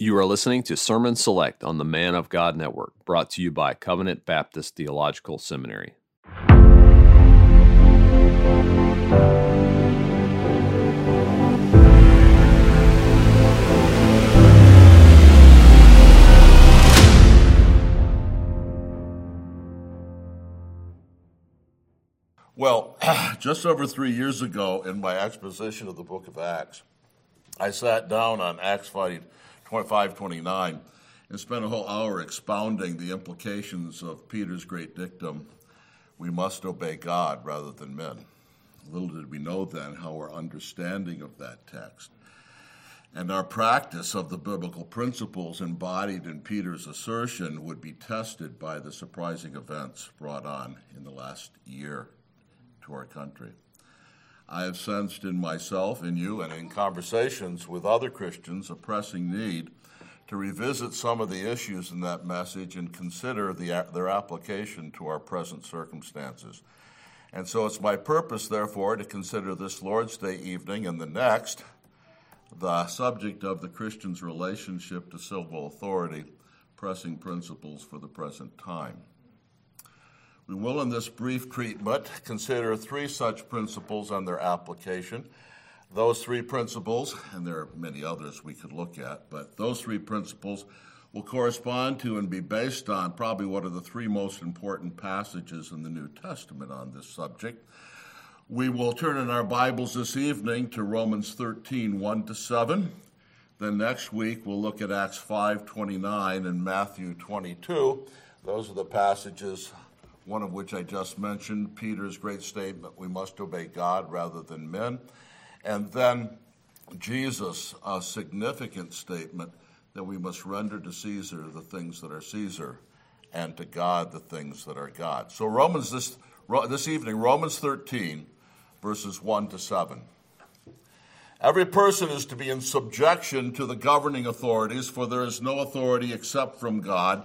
You are listening to Sermon Select on the Man of God Network, brought to you by Covenant Baptist Theological Seminary. Well, just over three years ago, in my exposition of the book of Acts, I sat down on Acts 5 29 and spent a whole hour expounding the implications of Peter's great dictum we must obey God rather than men. Little did we know then how our understanding of that text and our practice of the biblical principles embodied in Peter's assertion would be tested by the surprising events brought on in the last year to our country. I have sensed in myself, in you, and in conversations with other Christians a pressing need to revisit some of the issues in that message and consider the, their application to our present circumstances. And so it's my purpose, therefore, to consider this Lord's Day evening and the next the subject of the Christian's relationship to civil authority, pressing principles for the present time. We will, in this brief treatment, consider three such principles and their application. Those three principles, and there are many others we could look at, but those three principles will correspond to and be based on probably one of the three most important passages in the New Testament on this subject. We will turn in our Bibles this evening to Romans 13, 1 to 7. Then next week we'll look at Acts 5, 29 and Matthew 22. Those are the passages one of which I just mentioned, Peter's great statement, we must obey God rather than men. And then Jesus' a significant statement that we must render to Caesar the things that are Caesar and to God the things that are God. So, Romans this, this evening, Romans 13, verses 1 to 7. Every person is to be in subjection to the governing authorities, for there is no authority except from God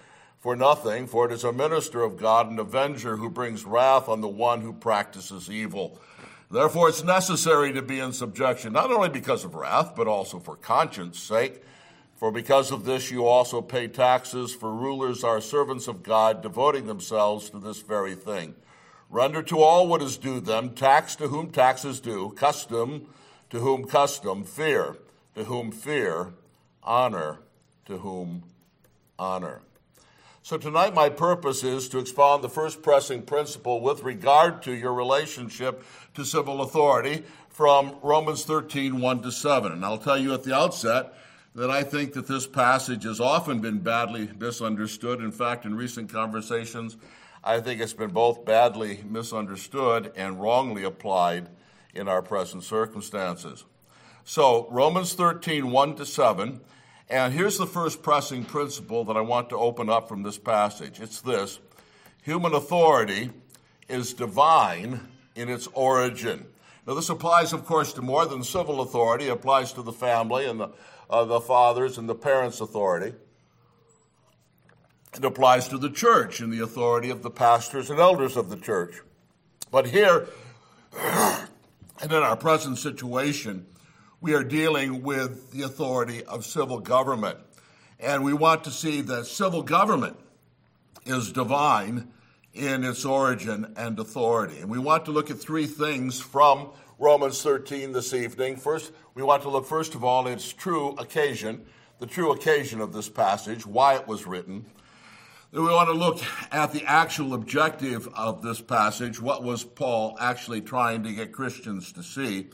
for nothing, for it is a minister of God, an avenger who brings wrath on the one who practices evil. Therefore, it's necessary to be in subjection, not only because of wrath, but also for conscience sake. For because of this, you also pay taxes, for rulers are servants of God, devoting themselves to this very thing. Render to all what is due them, tax to whom tax is due, custom to whom custom, fear to whom fear, honor to whom honor. So, tonight, my purpose is to expound the first pressing principle with regard to your relationship to civil authority from Romans 13 1 to 7. And I'll tell you at the outset that I think that this passage has often been badly misunderstood. In fact, in recent conversations, I think it's been both badly misunderstood and wrongly applied in our present circumstances. So, Romans 13 1 to 7 and here's the first pressing principle that I want to open up from this passage it's this human authority is divine in its origin. Now, this applies, of course, to more than civil authority, it applies to the family and the, uh, the fathers and the parents' authority. It applies to the church and the authority of the pastors and elders of the church. But here, and in our present situation, we are dealing with the authority of civil government. And we want to see that civil government is divine in its origin and authority. And we want to look at three things from Romans 13 this evening. First, we want to look, first of all, its true occasion, the true occasion of this passage, why it was written. Then we want to look at the actual objective of this passage. What was Paul actually trying to get Christians to see?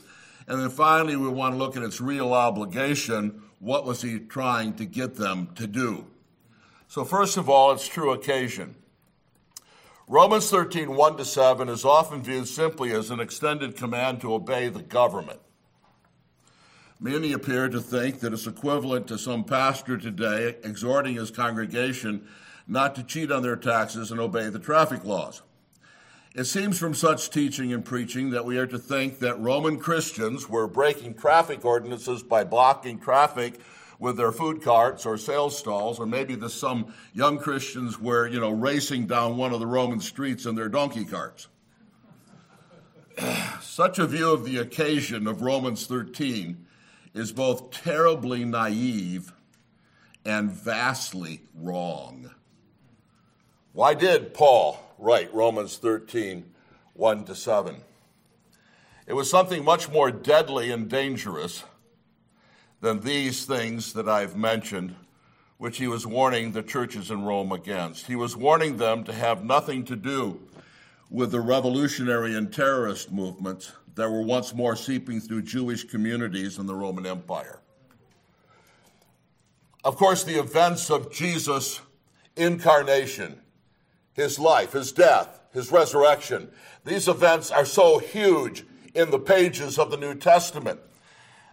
And then finally, we want to look at its real obligation. What was he trying to get them to do? So, first of all, its true occasion. Romans 13, 1 to 7 is often viewed simply as an extended command to obey the government. Many appear to think that it's equivalent to some pastor today exhorting his congregation not to cheat on their taxes and obey the traffic laws. It seems from such teaching and preaching that we are to think that Roman Christians were breaking traffic ordinances by blocking traffic with their food carts or sales stalls, or maybe the, some young Christians were, you know, racing down one of the Roman streets in their donkey carts. Such a view of the occasion of Romans 13 is both terribly naive and vastly wrong. Why did Paul write Romans 13, 1 to 7? It was something much more deadly and dangerous than these things that I've mentioned, which he was warning the churches in Rome against. He was warning them to have nothing to do with the revolutionary and terrorist movements that were once more seeping through Jewish communities in the Roman Empire. Of course, the events of Jesus' incarnation, his life, his death, his resurrection, these events are so huge in the pages of the New Testament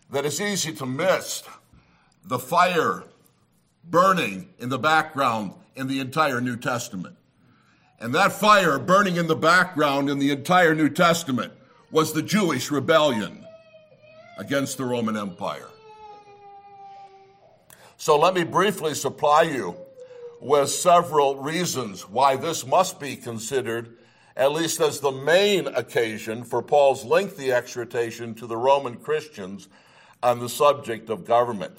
that it's easy to miss the fire burning in the background in the entire New Testament. And that fire burning in the background in the entire New Testament was the Jewish rebellion against the Roman Empire. So let me briefly supply you with several reasons why this must be considered, at least as the main occasion for Paul's lengthy exhortation to the Roman Christians on the subject of government.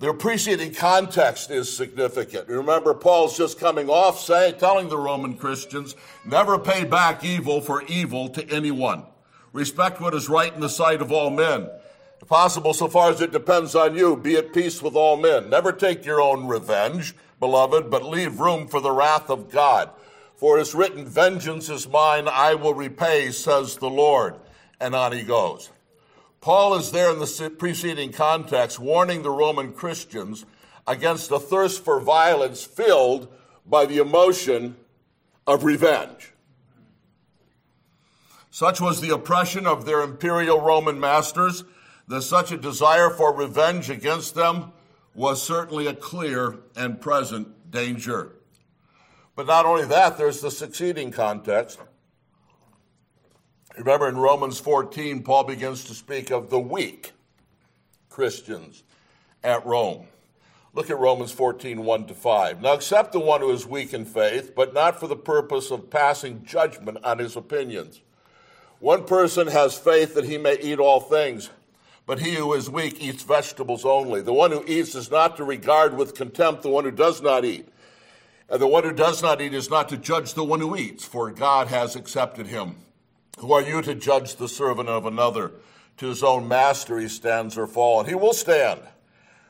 The preceding context is significant. Remember, Paul's just coming off saying, telling the Roman Christians, never pay back evil for evil to anyone. Respect what is right in the sight of all men. If possible, so far as it depends on you, be at peace with all men. Never take your own revenge, beloved, but leave room for the wrath of God. For it is written, Vengeance is mine, I will repay, says the Lord. And on he goes. Paul is there in the preceding context warning the Roman Christians against a thirst for violence filled by the emotion of revenge. Such was the oppression of their imperial Roman masters that such a desire for revenge against them was certainly a clear and present danger. But not only that, there's the succeeding context. Remember in Romans 14, Paul begins to speak of the weak Christians at Rome. Look at Romans 14, 1 to 5. Now accept the one who is weak in faith, but not for the purpose of passing judgment on his opinions. One person has faith that he may eat all things, but he who is weak eats vegetables only. The one who eats is not to regard with contempt the one who does not eat. And the one who does not eat is not to judge the one who eats, for God has accepted him. Who are you to judge the servant of another? To his own master he stands or falls. He will stand,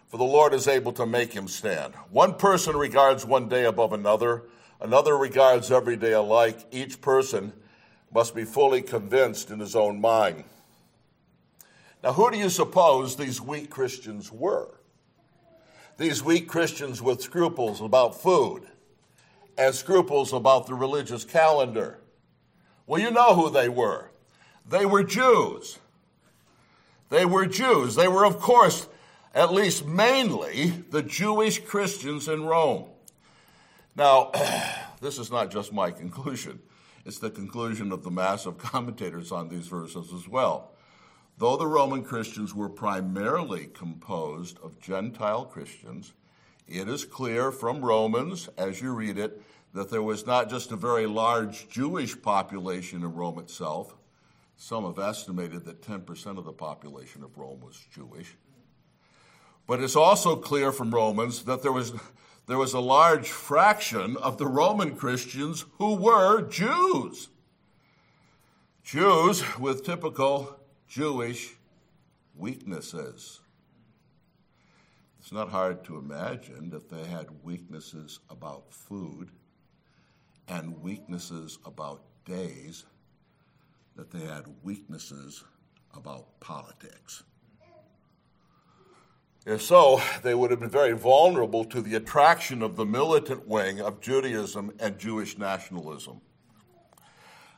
for the Lord is able to make him stand. One person regards one day above another, another regards every day alike. Each person must be fully convinced in his own mind. Now, who do you suppose these weak Christians were? These weak Christians with scruples about food and scruples about the religious calendar well, you know who they were. They were Jews. They were Jews. They were, of course, at least mainly the Jewish Christians in Rome. Now, this is not just my conclusion, it's the conclusion of the mass of commentators on these verses as well. Though the Roman Christians were primarily composed of Gentile Christians, it is clear from Romans, as you read it, that there was not just a very large Jewish population in Rome itself. Some have estimated that 10% of the population of Rome was Jewish. But it's also clear from Romans that there was, there was a large fraction of the Roman Christians who were Jews. Jews with typical Jewish weaknesses. It's not hard to imagine that they had weaknesses about food and weaknesses about days, that they had weaknesses about politics. If so, they would have been very vulnerable to the attraction of the militant wing of Judaism and Jewish nationalism.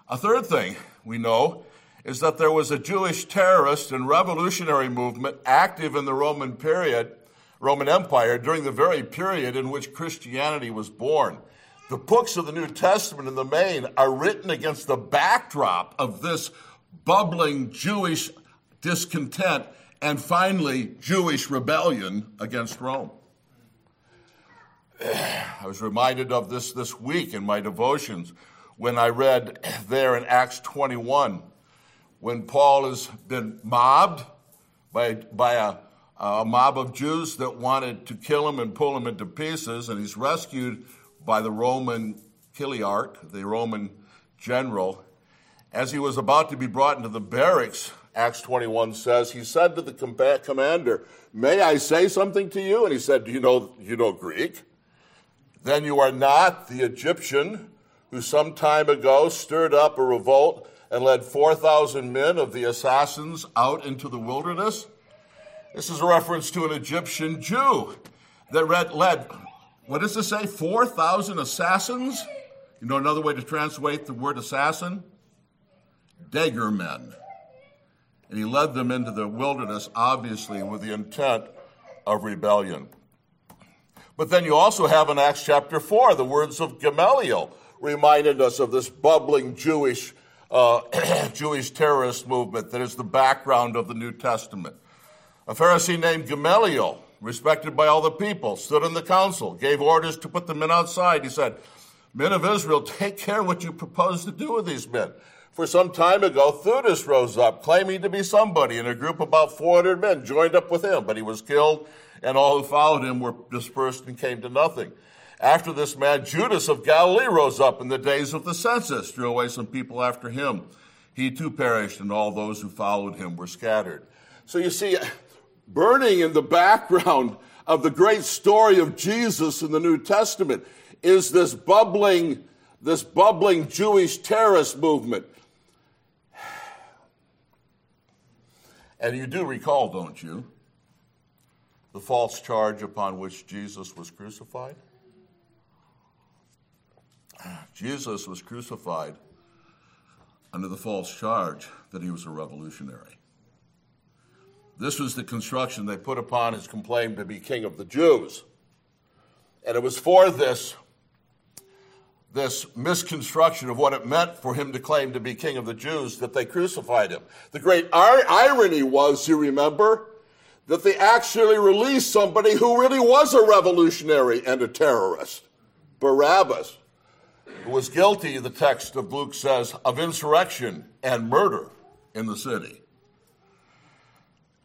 A third thing we know is that there was a Jewish terrorist and revolutionary movement active in the Roman period, Roman Empire, during the very period in which Christianity was born. The books of the New Testament, in the main, are written against the backdrop of this bubbling Jewish discontent and finally Jewish rebellion against Rome. I was reminded of this this week in my devotions when I read there in Acts 21 when Paul has been mobbed by, by a, a mob of Jews that wanted to kill him and pull him into pieces, and he's rescued by the Roman chiliarch, the Roman general. As he was about to be brought into the barracks, Acts 21 says, he said to the commander, May I say something to you? And he said, Do you know, you know Greek? Then you are not the Egyptian who some time ago stirred up a revolt and led 4,000 men of the assassins out into the wilderness. This is a reference to an Egyptian Jew that read, led, what does this say? 4,000 assassins? You know another way to translate the word assassin? Dagger men. And he led them into the wilderness, obviously, with the intent of rebellion. But then you also have in Acts chapter 4 the words of Gamaliel reminded us of this bubbling Jewish uh, Jewish terrorist movement that is the background of the New Testament. A Pharisee named Gamaliel, respected by all the people, stood in the council, gave orders to put the men outside. He said, Men of Israel, take care what you propose to do with these men. For some time ago, Theudas rose up, claiming to be somebody, and a group of about 400 men joined up with him, but he was killed, and all who followed him were dispersed and came to nothing. After this man, Judas of Galilee rose up in the days of the census, drew away some people after him. He too perished, and all those who followed him were scattered. So you see, burning in the background of the great story of Jesus in the New Testament is this bubbling, this bubbling Jewish terrorist movement. And you do recall, don't you, the false charge upon which Jesus was crucified? Jesus was crucified under the false charge that he was a revolutionary. This was the construction they put upon his claim to be king of the Jews. And it was for this, this misconstruction of what it meant for him to claim to be king of the Jews that they crucified him. The great ir- irony was, you remember, that they actually released somebody who really was a revolutionary and a terrorist Barabbas who was guilty, the text of Luke says, of insurrection and murder in the city.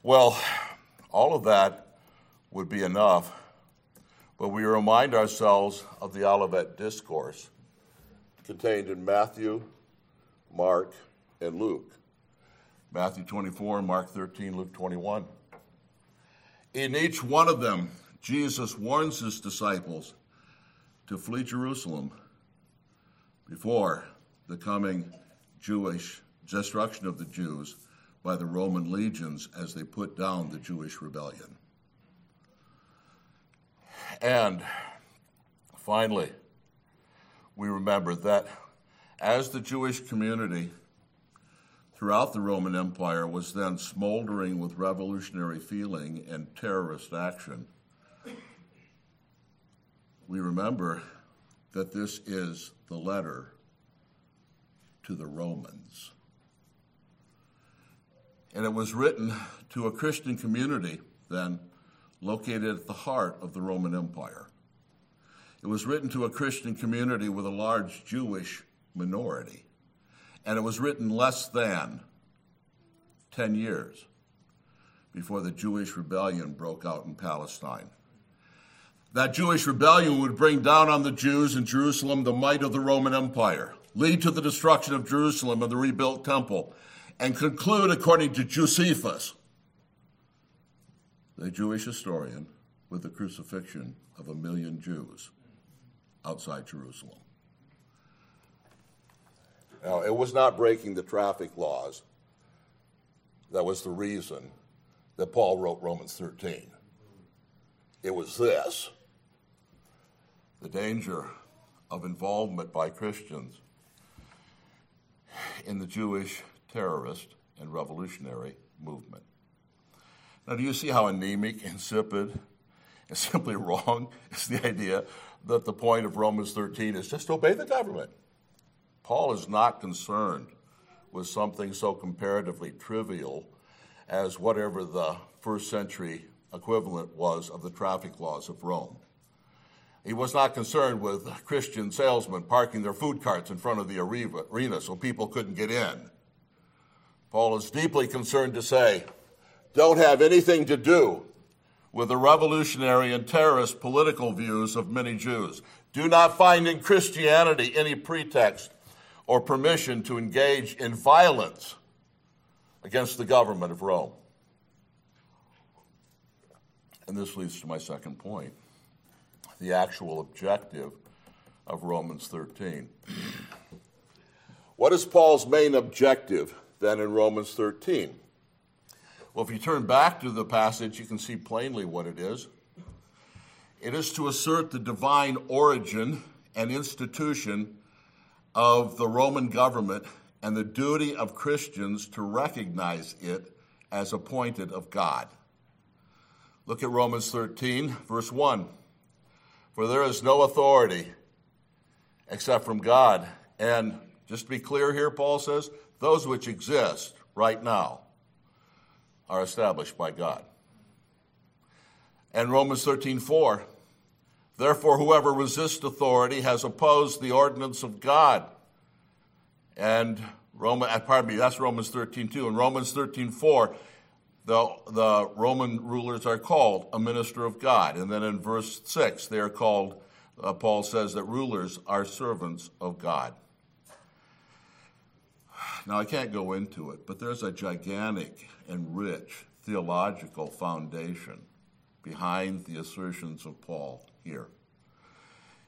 Well, all of that would be enough, but we remind ourselves of the Olivet Discourse contained in Matthew, Mark, and Luke. Matthew 24, Mark 13, Luke 21. In each one of them, Jesus warns his disciples to flee Jerusalem before the coming Jewish destruction of the Jews by the Roman legions as they put down the Jewish rebellion. And finally, we remember that as the Jewish community throughout the Roman Empire was then smoldering with revolutionary feeling and terrorist action, we remember that this is the letter to the Romans. And it was written to a Christian community then located at the heart of the Roman Empire. It was written to a Christian community with a large Jewish minority. And it was written less than 10 years before the Jewish rebellion broke out in Palestine. That Jewish rebellion would bring down on the Jews in Jerusalem the might of the Roman Empire, lead to the destruction of Jerusalem and the rebuilt temple, and conclude, according to Josephus, the Jewish historian, with the crucifixion of a million Jews outside Jerusalem. Now, it was not breaking the traffic laws that was the reason that Paul wrote Romans 13. It was this the danger of involvement by Christians in the Jewish terrorist, and revolutionary movement. Now, do you see how anemic, insipid, and simply wrong is the idea that the point of Romans 13 is just obey the government? Paul is not concerned with something so comparatively trivial as whatever the first century equivalent was of the traffic laws of Rome. He was not concerned with Christian salesmen parking their food carts in front of the arena so people couldn't get in. Paul is deeply concerned to say, don't have anything to do with the revolutionary and terrorist political views of many Jews. Do not find in Christianity any pretext or permission to engage in violence against the government of Rome. And this leads to my second point the actual objective of Romans 13. What is Paul's main objective then in Romans 13? Well, if you turn back to the passage, you can see plainly what it is. It is to assert the divine origin and institution of the Roman government and the duty of Christians to recognize it as appointed of God. Look at Romans 13, verse 1. For there is no authority except from God. And just to be clear here, Paul says, those which exist right now are established by God. And Romans 13, 4. Therefore, whoever resists authority has opposed the ordinance of God. And Roman, uh, pardon me, that's Romans 13, 2. And Romans 13, 4 the, the Roman rulers are called a minister of God. And then in verse 6, they are called, uh, Paul says that rulers are servants of God. Now, I can't go into it, but there's a gigantic and rich theological foundation behind the assertions of Paul here.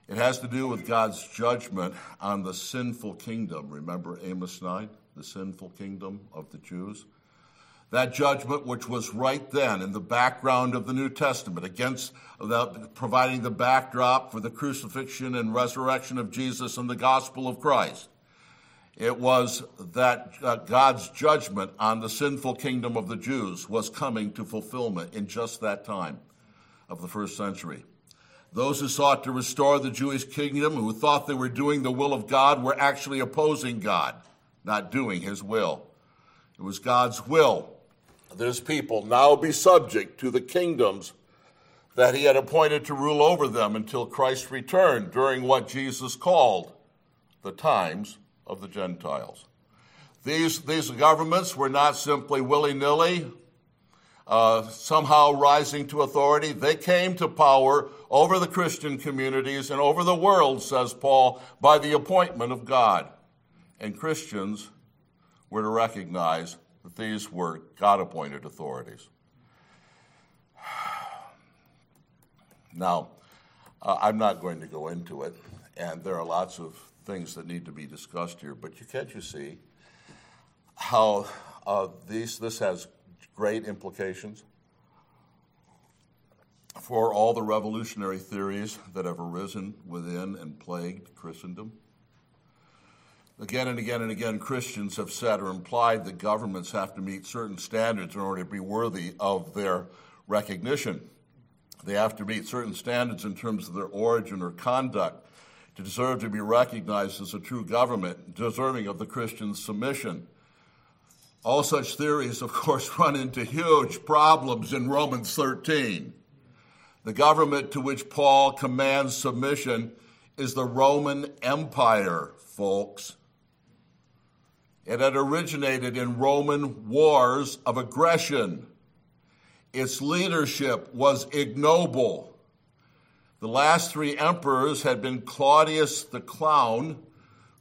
It has to do with God's judgment on the sinful kingdom. Remember Amos 9, the sinful kingdom of the Jews? That judgment which was right then in the background of the New Testament, against the, providing the backdrop for the crucifixion and resurrection of Jesus and the gospel of Christ. It was that uh, God's judgment on the sinful kingdom of the Jews was coming to fulfillment in just that time of the first century. Those who sought to restore the Jewish kingdom, who thought they were doing the will of God, were actually opposing God, not doing his will. It was God's will this people now be subject to the kingdoms that he had appointed to rule over them until Christ returned during what Jesus called the times of the Gentiles. These, these governments were not simply willy nilly, uh, somehow rising to authority. They came to power over the Christian communities and over the world, says Paul, by the appointment of God. And Christians were to recognize that these were God appointed authorities. Now, uh, I'm not going to go into it, and there are lots of things that need to be discussed here, but you can't you see how uh, these, this has great implications for all the revolutionary theories that have arisen within and plagued Christendom? Again and again and again, Christians have said or implied that governments have to meet certain standards in order to be worthy of their recognition. They have to meet certain standards in terms of their origin or conduct to deserve to be recognized as a true government, deserving of the Christian submission. All such theories, of course, run into huge problems in Romans 13. The government to which Paul commands submission is the Roman Empire, folks. It had originated in Roman wars of aggression. Its leadership was ignoble. The last three emperors had been Claudius the clown,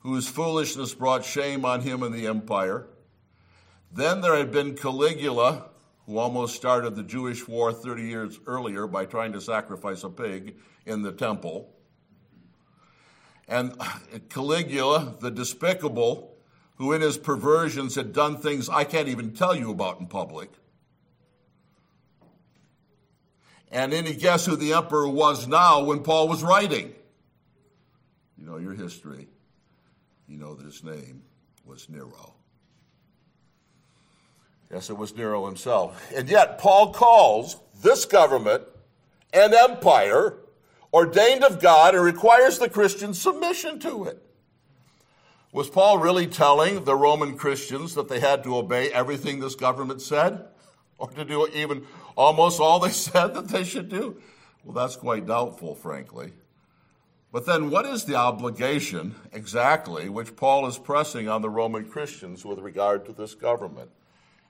whose foolishness brought shame on him and the empire. Then there had been Caligula, who almost started the Jewish war 30 years earlier by trying to sacrifice a pig in the temple. And Caligula, the despicable, who in his perversions had done things I can't even tell you about in public. And any guess who the emperor was now when Paul was writing? You know your history. You know that his name was Nero. Yes, it was Nero himself. And yet, Paul calls this government an empire ordained of God and requires the Christian submission to it. Was Paul really telling the Roman Christians that they had to obey everything this government said? Or to do even almost all they said that they should do? Well, that's quite doubtful, frankly. But then, what is the obligation exactly which Paul is pressing on the Roman Christians with regard to this government?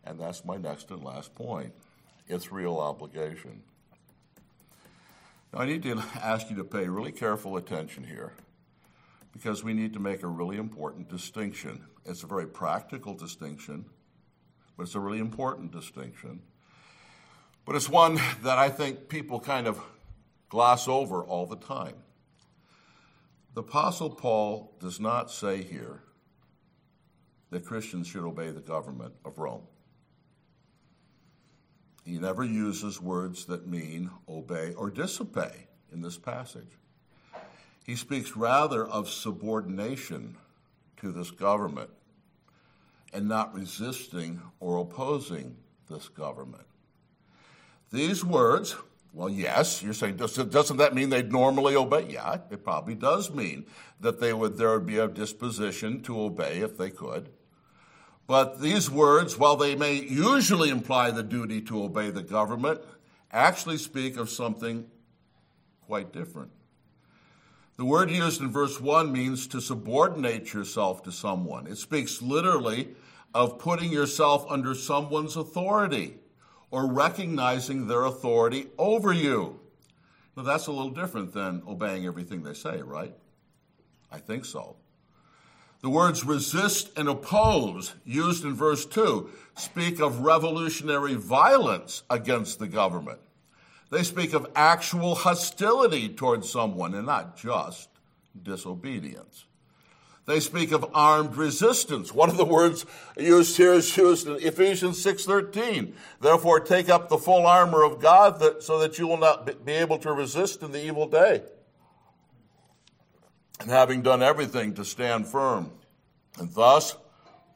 And that's my next and last point its real obligation. Now, I need to ask you to pay really careful attention here because we need to make a really important distinction. It's a very practical distinction, but it's a really important distinction. But it's one that I think people kind of gloss over all the time. The Apostle Paul does not say here that Christians should obey the government of Rome. He never uses words that mean obey or disobey in this passage. He speaks rather of subordination to this government and not resisting or opposing this government. These words, well, yes, you're saying, does, doesn't that mean they'd normally obey? Yeah, it probably does mean that they would, there would be a disposition to obey if they could. But these words, while they may usually imply the duty to obey the government, actually speak of something quite different. The word used in verse 1 means to subordinate yourself to someone. It speaks literally of putting yourself under someone's authority or recognizing their authority over you. Now, that's a little different than obeying everything they say, right? I think so. The words resist and oppose, used in verse 2, speak of revolutionary violence against the government. They speak of actual hostility towards someone and not just disobedience. They speak of armed resistance. One of the words used here is used in Ephesians 6:13. Therefore take up the full armor of God that, so that you will not be able to resist in the evil day and having done everything to stand firm. And thus,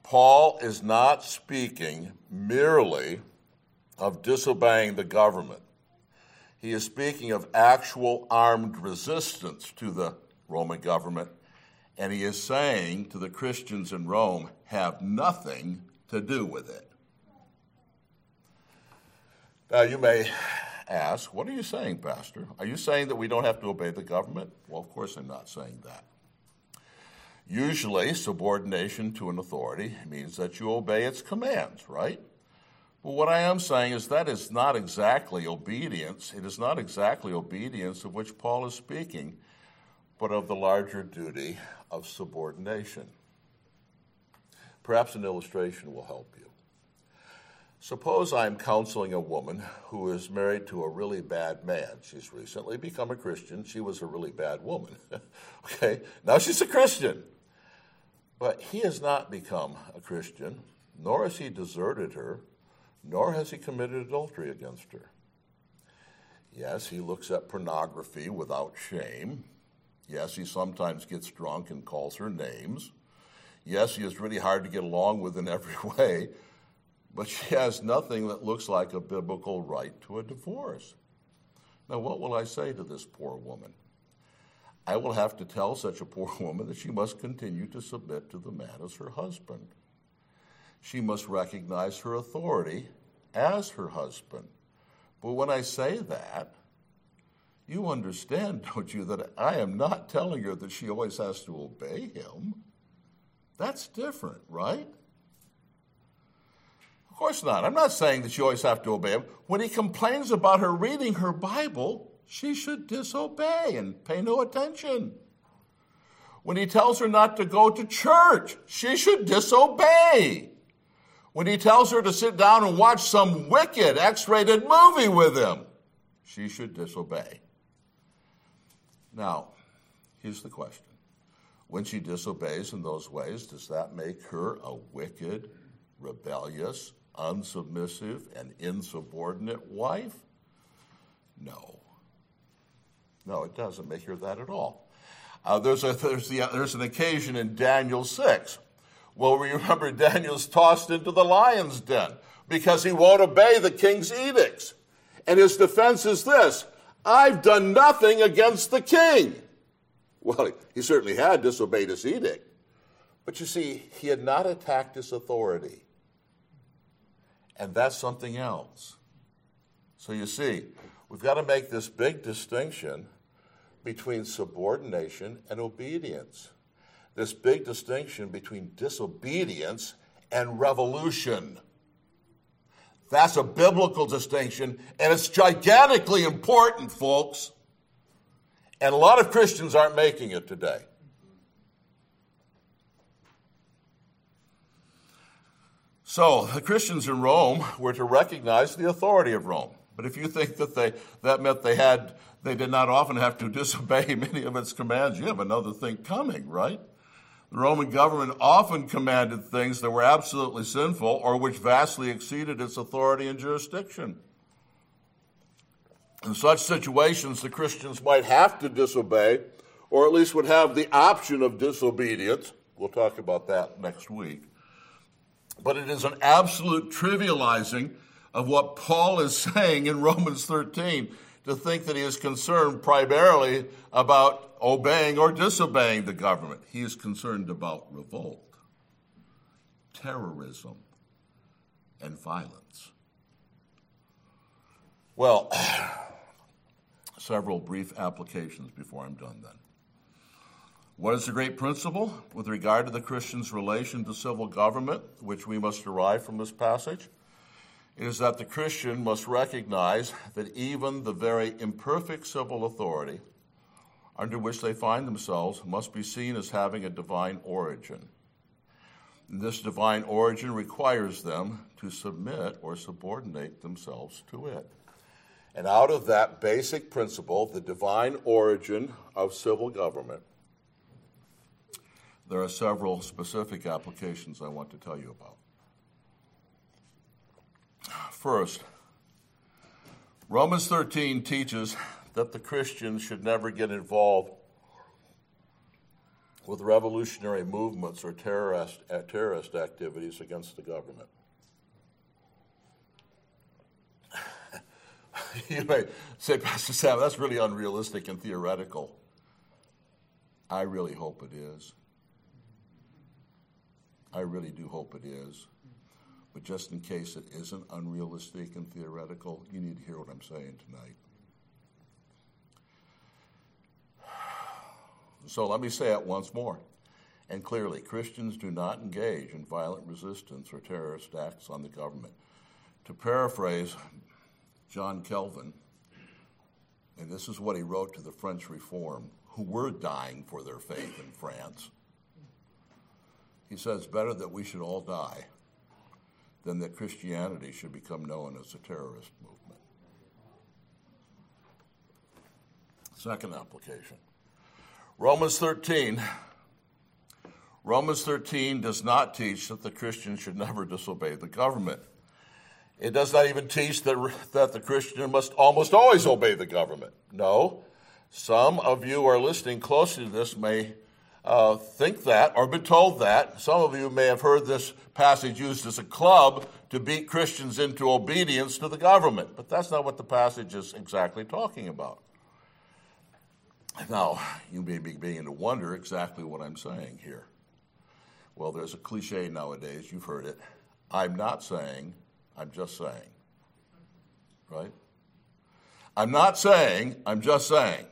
Paul is not speaking merely of disobeying the government. He is speaking of actual armed resistance to the Roman government. And he is saying to the Christians in Rome, have nothing to do with it. Now, you may ask, what are you saying, Pastor? Are you saying that we don't have to obey the government? Well, of course, I'm not saying that. Usually, subordination to an authority means that you obey its commands, right? But what I am saying is that is not exactly obedience. It is not exactly obedience of which Paul is speaking, but of the larger duty of subordination. Perhaps an illustration will help you. Suppose I'm counseling a woman who is married to a really bad man. She's recently become a Christian. She was a really bad woman. okay, now she's a Christian. But he has not become a Christian, nor has he deserted her, nor has he committed adultery against her. Yes, he looks at pornography without shame. Yes, he sometimes gets drunk and calls her names. Yes, he is really hard to get along with in every way, but she has nothing that looks like a biblical right to a divorce. Now, what will I say to this poor woman? I will have to tell such a poor woman that she must continue to submit to the man as her husband. She must recognize her authority as her husband. But when I say that, you understand, don't you, that I am not telling her that she always has to obey him. That's different, right? Of course not. I'm not saying that she always has to obey him. When he complains about her reading her Bible, she should disobey and pay no attention. When he tells her not to go to church, she should disobey. When he tells her to sit down and watch some wicked X rated movie with him, she should disobey. Now, here's the question When she disobeys in those ways, does that make her a wicked, rebellious, unsubmissive, and insubordinate wife? No. No, it doesn't make her that at all. Uh, there's, a, there's, the, there's an occasion in Daniel 6 Well, remember, Daniel's tossed into the lion's den because he won't obey the king's edicts. And his defense is this I've done nothing against the king. Well, he certainly had disobeyed his edict. But you see, he had not attacked his authority. And that's something else. So you see, we've got to make this big distinction between subordination and obedience. This big distinction between disobedience and revolution. That's a biblical distinction, and it's gigantically important, folks. And a lot of Christians aren't making it today. So the Christians in Rome were to recognize the authority of Rome. But if you think that they that meant they had they did not often have to disobey many of its commands, you have another thing coming, right? The Roman government often commanded things that were absolutely sinful or which vastly exceeded its authority and jurisdiction. In such situations, the Christians might have to disobey, or at least would have the option of disobedience. We'll talk about that next week. But it is an absolute trivializing of what Paul is saying in Romans 13 to think that he is concerned primarily about obeying or disobeying the government. He is concerned about revolt, terrorism, and violence. Well, several brief applications before I'm done then. What is the great principle with regard to the Christian's relation to civil government, which we must derive from this passage? Is that the Christian must recognize that even the very imperfect civil authority under which they find themselves must be seen as having a divine origin. This divine origin requires them to submit or subordinate themselves to it. And out of that basic principle, the divine origin of civil government, there are several specific applications I want to tell you about. First, Romans 13 teaches that the Christians should never get involved with revolutionary movements or terrorist, uh, terrorist activities against the government. you may say, Pastor Sam, that's really unrealistic and theoretical. I really hope it is. I really do hope it is. But just in case it isn't unrealistic and theoretical, you need to hear what I'm saying tonight. So let me say it once more. And clearly, Christians do not engage in violent resistance or terrorist acts on the government. To paraphrase John Calvin, and this is what he wrote to the French Reform, who were dying for their faith in France. He says, Better that we should all die than that Christianity should become known as a terrorist movement. Second application Romans 13. Romans 13 does not teach that the Christian should never disobey the government. It does not even teach that, that the Christian must almost always obey the government. No. Some of you are listening closely to this may uh, think that or been told that. Some of you may have heard this passage used as a club to beat Christians into obedience to the government, but that's not what the passage is exactly talking about. Now, you may be beginning to wonder exactly what I'm saying here. Well, there's a cliche nowadays, you've heard it. I'm not saying I'm just saying. Right? I'm not saying, I'm just saying.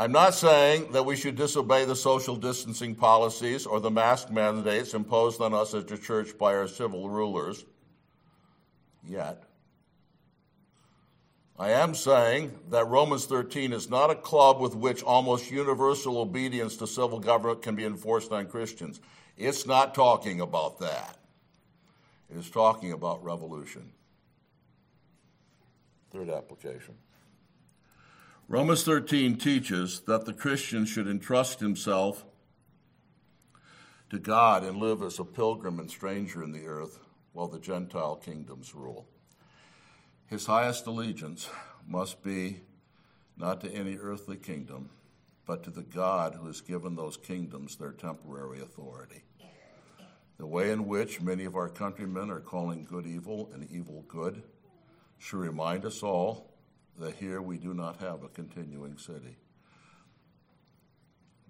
I'm not saying that we should disobey the social distancing policies or the mask mandates imposed on us as a church by our civil rulers yet. I am saying that Romans 13 is not a club with which almost universal obedience to civil government can be enforced on Christians. It's not talking about that. It is talking about revolution. Third application. Romans 13 teaches that the Christian should entrust himself to God and live as a pilgrim and stranger in the earth while the Gentile kingdoms rule. His highest allegiance must be not to any earthly kingdom, but to the God who has given those kingdoms their temporary authority. The way in which many of our countrymen are calling good evil and evil good should remind us all that here we do not have a continuing city.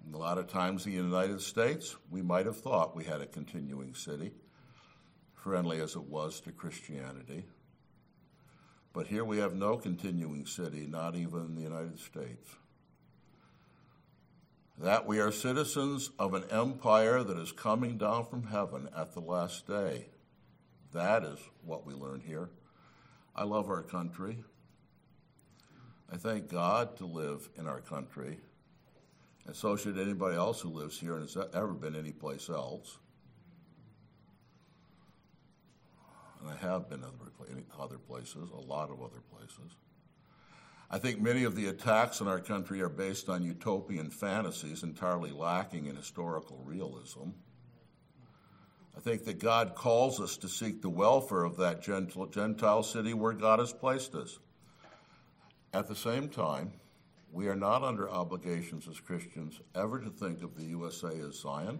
And a lot of times in the United States, we might have thought we had a continuing city, friendly as it was to Christianity. But here we have no continuing city, not even in the United States. That we are citizens of an empire that is coming down from heaven at the last day. That is what we learn here. I love our country. I thank God to live in our country, and so should anybody else who lives here and has ever been anyplace else. And I have been other, other places, a lot of other places. I think many of the attacks in our country are based on utopian fantasies entirely lacking in historical realism. I think that God calls us to seek the welfare of that Gentile city where God has placed us. At the same time, we are not under obligations as Christians ever to think of the USA as Zion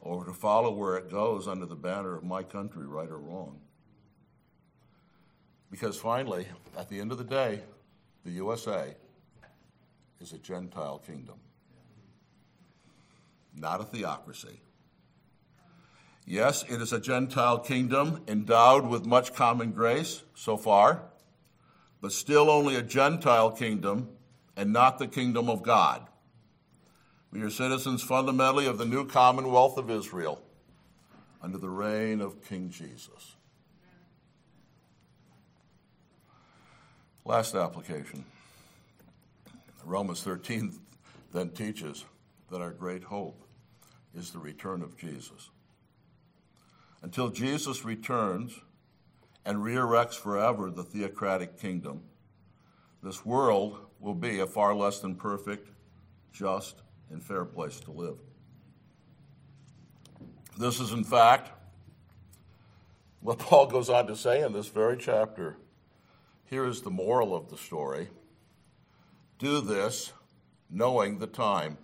or to follow where it goes under the banner of my country, right or wrong. Because finally, at the end of the day, the USA is a Gentile kingdom, not a theocracy. Yes, it is a Gentile kingdom endowed with much common grace so far, but still only a Gentile kingdom and not the kingdom of God. We are citizens fundamentally of the new commonwealth of Israel under the reign of King Jesus. Last application. Romans 13 then teaches that our great hope is the return of Jesus. Until Jesus returns and re erects forever the theocratic kingdom, this world will be a far less than perfect, just, and fair place to live. This is, in fact, what Paul goes on to say in this very chapter. Here is the moral of the story do this knowing the time,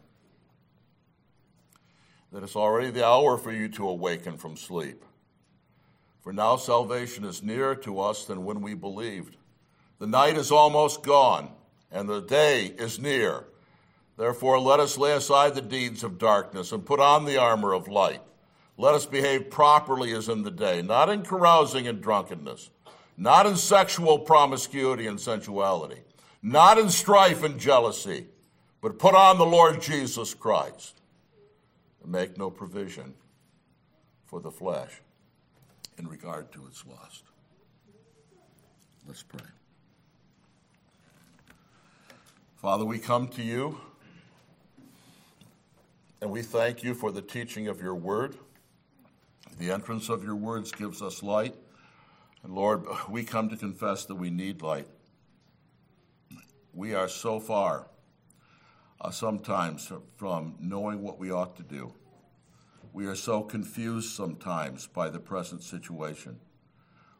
that it's already the hour for you to awaken from sleep. For now salvation is nearer to us than when we believed. The night is almost gone, and the day is near. Therefore, let us lay aside the deeds of darkness and put on the armor of light. Let us behave properly as in the day, not in carousing and drunkenness not in sexual promiscuity and sensuality, not in strife and jealousy, but put on the Lord Jesus Christ and make no provision for the flesh in regard to its lust. Let's pray. Father, we come to you and we thank you for the teaching of your word. The entrance of your words gives us light. And Lord, we come to confess that we need light. We are so far uh, sometimes from knowing what we ought to do. We are so confused sometimes by the present situation.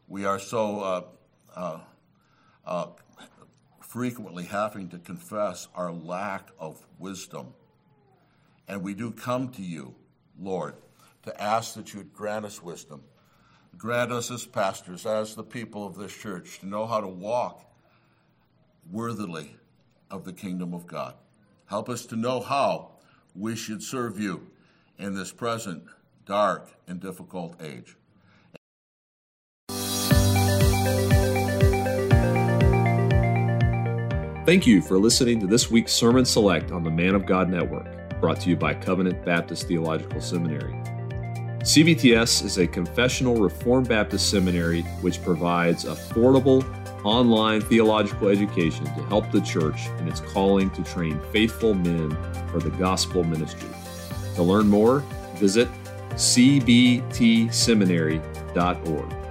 We are so uh, uh, uh frequently having to confess our lack of wisdom. And we do come to you, Lord, to ask that you would grant us wisdom Grant us as pastors, as the people of this church, to know how to walk worthily of the kingdom of God. Help us to know how we should serve you in this present dark and difficult age. Thank you for listening to this week's Sermon Select on the Man of God Network, brought to you by Covenant Baptist Theological Seminary. CBTS is a confessional Reformed Baptist seminary which provides affordable online theological education to help the church in its calling to train faithful men for the gospel ministry. To learn more, visit cbtseminary.org.